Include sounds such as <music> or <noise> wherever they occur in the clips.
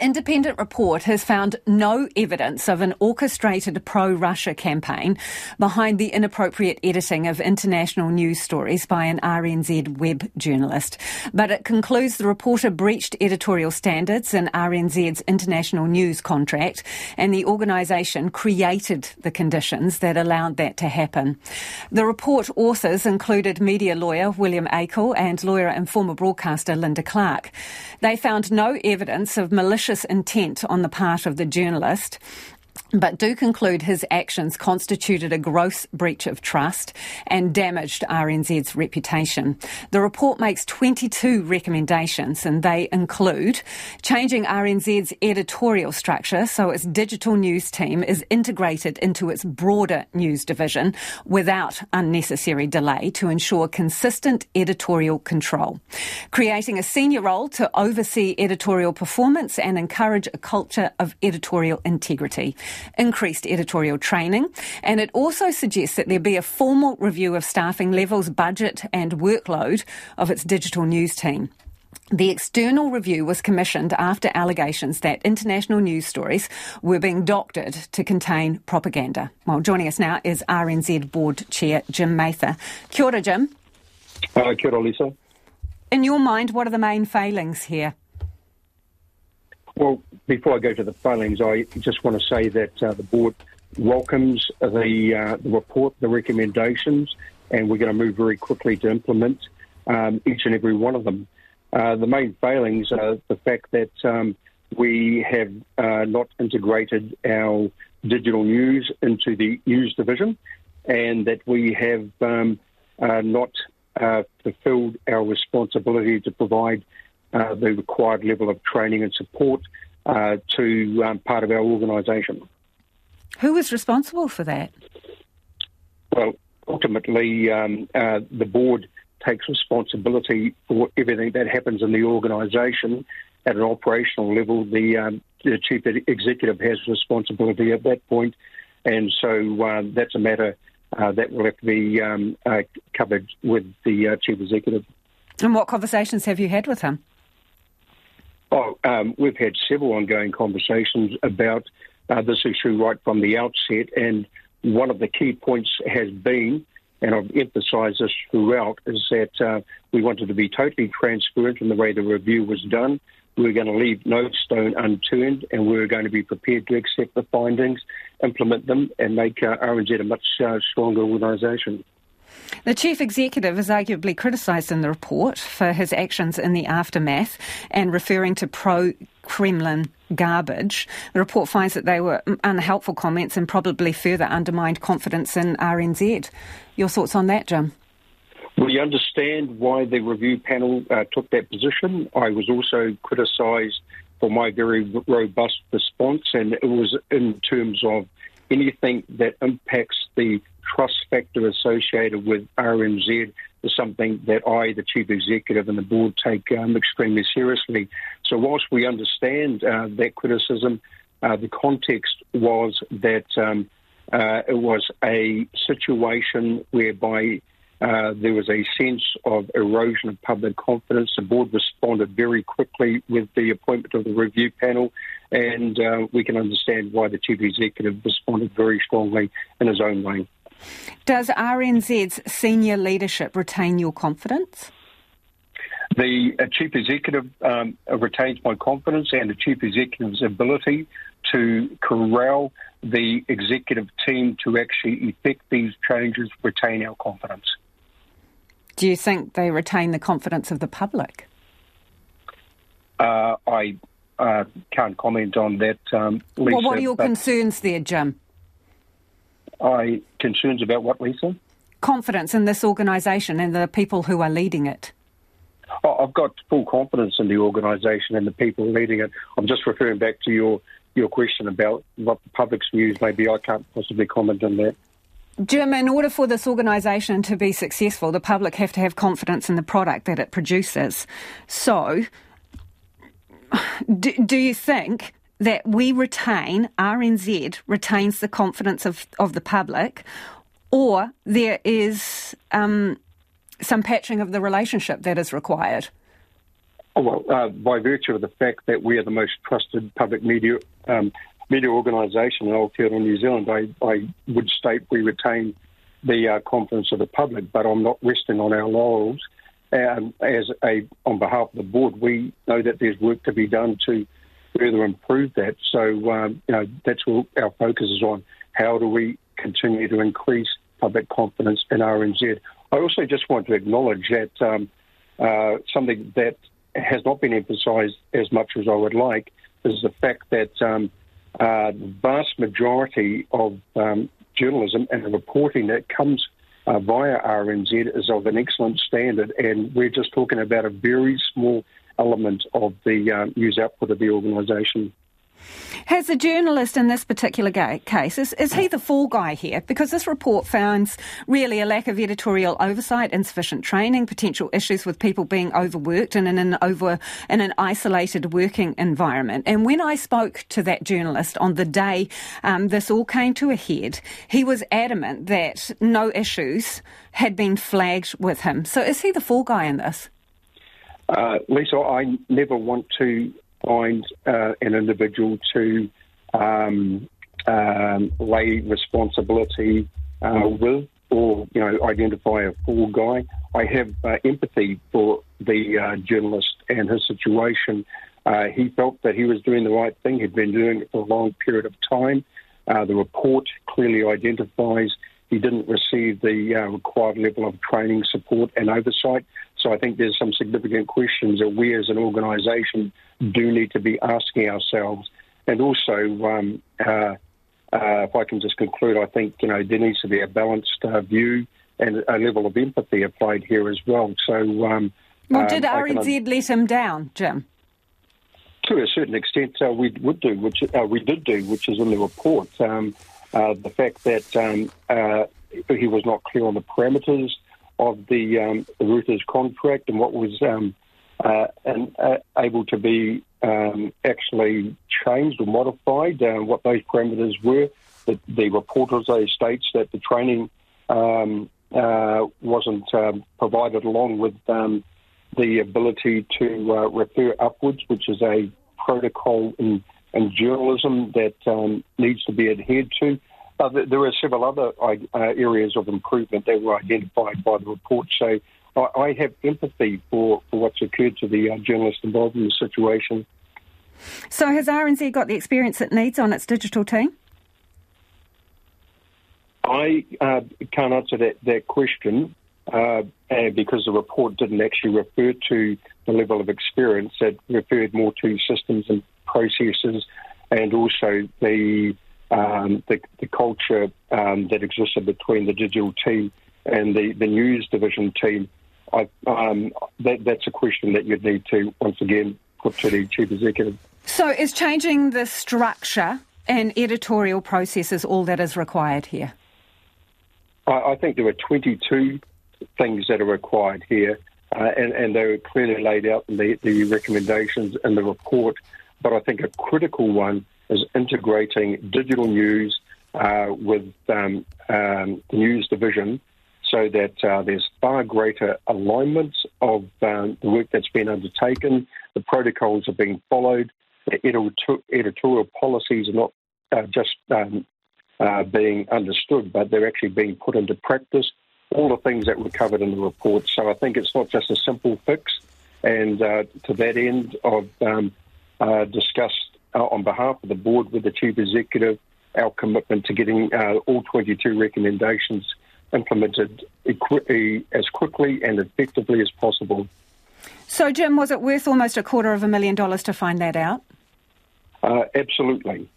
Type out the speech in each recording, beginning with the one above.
Independent report has found no evidence of an orchestrated pro-Russia campaign behind the inappropriate editing of international news stories by an RNZ web journalist. But it concludes the reporter breached editorial standards in RNZ's international news contract and the organisation created the conditions that allowed that to happen. The report authors included media lawyer William Akel and lawyer and former broadcaster Linda Clark. They found no evidence of malicious malicious intent on the part of the journalist but do conclude his actions constituted a gross breach of trust and damaged RNZ's reputation. The report makes 22 recommendations and they include changing RNZ's editorial structure so its digital news team is integrated into its broader news division without unnecessary delay to ensure consistent editorial control. Creating a senior role to oversee editorial performance and encourage a culture of editorial integrity increased editorial training, and it also suggests that there be a formal review of staffing levels, budget, and workload of its digital news team. The external review was commissioned after allegations that international news stories were being doctored to contain propaganda. Well, joining us now is RNZ Board Chair Jim Mather. Kia ora, Jim. Uh, kia ora, Lisa. In your mind, what are the main failings here? Well, before I go to the failings, I just want to say that uh, the board welcomes the, uh, the report, the recommendations, and we're going to move very quickly to implement um, each and every one of them. Uh, the main failings are the fact that um, we have uh, not integrated our digital news into the news division, and that we have um, uh, not uh, fulfilled our responsibility to provide uh, the required level of training and support uh, to um, part of our organisation. Who is responsible for that? Well, ultimately, um, uh, the board takes responsibility for everything that happens in the organisation. At an operational level, the, um, the chief executive has responsibility at that point, and so uh, that's a matter uh, that will have to be um, uh, covered with the uh, chief executive. And what conversations have you had with him? Oh, um, we've had several ongoing conversations about uh, this issue right from the outset, and one of the key points has been, and I've emphasised this throughout, is that uh, we wanted to be totally transparent in the way the review was done. We are going to leave no stone unturned, and we are going to be prepared to accept the findings, implement them, and make uh, RNZ a much uh, stronger organisation. The chief executive is arguably criticised in the report for his actions in the aftermath and referring to pro Kremlin garbage. The report finds that they were unhelpful comments and probably further undermined confidence in RNZ. Your thoughts on that, Jim? We understand why the review panel uh, took that position. I was also criticised for my very robust response, and it was in terms of anything that impacts the trust factor associated with RNZ is something that I, the chief executive, and the board take um, extremely seriously. So, whilst we understand uh, that criticism, uh, the context was that um, uh, it was a situation whereby uh, there was a sense of erosion of public confidence. The board responded very quickly with the appointment of the review panel, and uh, we can understand why the chief executive responded very strongly in his own way. Does RNZ's senior leadership retain your confidence? The uh, chief executive um, retains my confidence and the chief executive's ability to corral the executive team to actually effect these changes retain our confidence. Do you think they retain the confidence of the public? Uh, I uh, can't comment on that. Um, Lisa, well, what are your concerns there, Jim? I concerns about what, Lisa? Confidence in this organisation and the people who are leading it. Oh, I've got full confidence in the organisation and the people leading it. I'm just referring back to your your question about what the public's views may be. I can't possibly comment on that. Jim, in order for this organisation to be successful, the public have to have confidence in the product that it produces. So, <sighs> do, do you think that we retain, RNZ retains the confidence of, of the public, or there is um, some patching of the relationship that is required? Oh, well, uh, by virtue of the fact that we are the most trusted public media um, media organisation in Aotearoa, New Zealand, I, I, would state we retain the uh, confidence of the public, but I'm not resting on our laurels. Um, as a on behalf of the board, we know that there's work to be done to further improve that. So, um, you know, that's what our focus is on. How do we continue to increase public confidence in RNZ? I also just want to acknowledge that um, uh, something that has not been emphasised as much as I would like is the fact that um, uh, the vast majority of um, journalism and the reporting that comes uh, via RNZ is of an excellent standard, and we're just talking about a very small element of the uh, news output of the organisation. Has the journalist in this particular case, is, is he the fall guy here? Because this report finds really a lack of editorial oversight, insufficient training, potential issues with people being overworked and in an over in an isolated working environment. And when I spoke to that journalist on the day um, this all came to a head, he was adamant that no issues had been flagged with him. So is he the fall guy in this? Uh, Lisa, I never want to find uh, an individual to um, um, lay responsibility uh, with or you know identify a fool guy. I have uh, empathy for the uh, journalist and his situation. Uh, he felt that he was doing the right thing. He'd been doing it for a long period of time. Uh, the report clearly identifies he didn't receive the required level of training, support, and oversight. So I think there's some significant questions that we as an organisation do need to be asking ourselves. And also, um, uh, uh, if I can just conclude, I think you know there needs to be a balanced uh, view and a level of empathy applied here as well. So, um, well, did um, RNZ let him down, Jim? To a certain extent, uh, we would do, which uh, we did do, which is in the report. Um, uh, the fact that um, he was not clear on the parameters of the, um, the contract and what was um, uh, and, uh, able to be um, actually changed or modified, uh, what those parameters were. The, the report also states that the training um, uh, wasn't um, provided along with um, the ability to uh, refer upwards, which is a protocol in, in journalism that needs to be adhered to. Uh, there are several other uh, areas of improvement that were identified by the report. So I, I have empathy for, for what's occurred to the uh, journalists involved in the situation. So has RNZ got the experience it needs on its digital team? I uh, can't answer that, that question uh, because the report didn't actually refer to the level of experience. It referred more to systems and processes and also the um, the, the, culture um, that existed between the digital team and the, the news division team. I, um, that, that's a question that you'd need to once again put to the chief executive. So, is changing the structure and editorial processes all that is required here? I, I think there are 22 things that are required here, uh, and, and they were clearly laid out in the, the recommendations in the report. But I think a critical one is integrating digital news uh, with um, um, news division so that uh, there's far greater alignment of um, the work that's been undertaken, the protocols are being followed, the editorial policies are not uh, just um, uh, being understood, but they're actually being put into practice. All the things that were covered in the report. So I think it's not just a simple fix. And uh, to that end, I've um, uh, discussed on behalf of the board with the chief executive our commitment to getting uh, all 22 recommendations implemented as quickly and effectively as possible. So, Jim, was it worth almost a quarter of a million dollars to find that out? Uh, absolutely.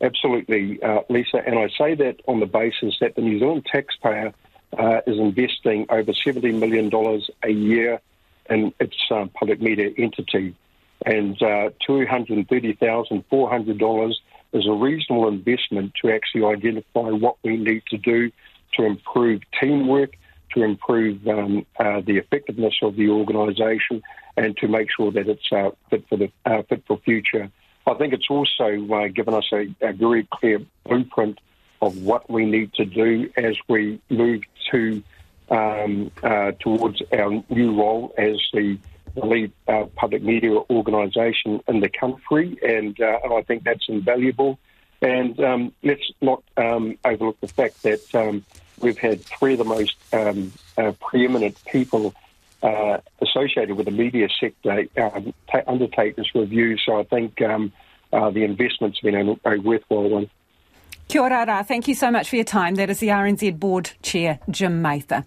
Absolutely, uh, Lisa. And I say that on the basis that the New Zealand taxpayer uh, is investing over $70 million a year in its uh, public media entity and uh, $230,400 is a reasonable investment to actually identify what we need to do to improve teamwork, to improve um, uh, the effectiveness of the organisation, and to make sure that it's uh, fit for the uh, fit for future. I think it's also uh, given us a, a, very clear blueprint of what we need to do as we move to um, uh, towards our new role as the the lead uh, public media organisation in the country, and, uh, and I think that's invaluable. And um, let's not um, overlook the fact that um, we've had three of the most um, uh, preeminent people uh, associated with the media sector um, ta- undertake this review. So I think um, uh, the investment's been a, a worthwhile one. Kia ora, thank you so much for your time. That is the RNZ Board Chair, Jim Mather.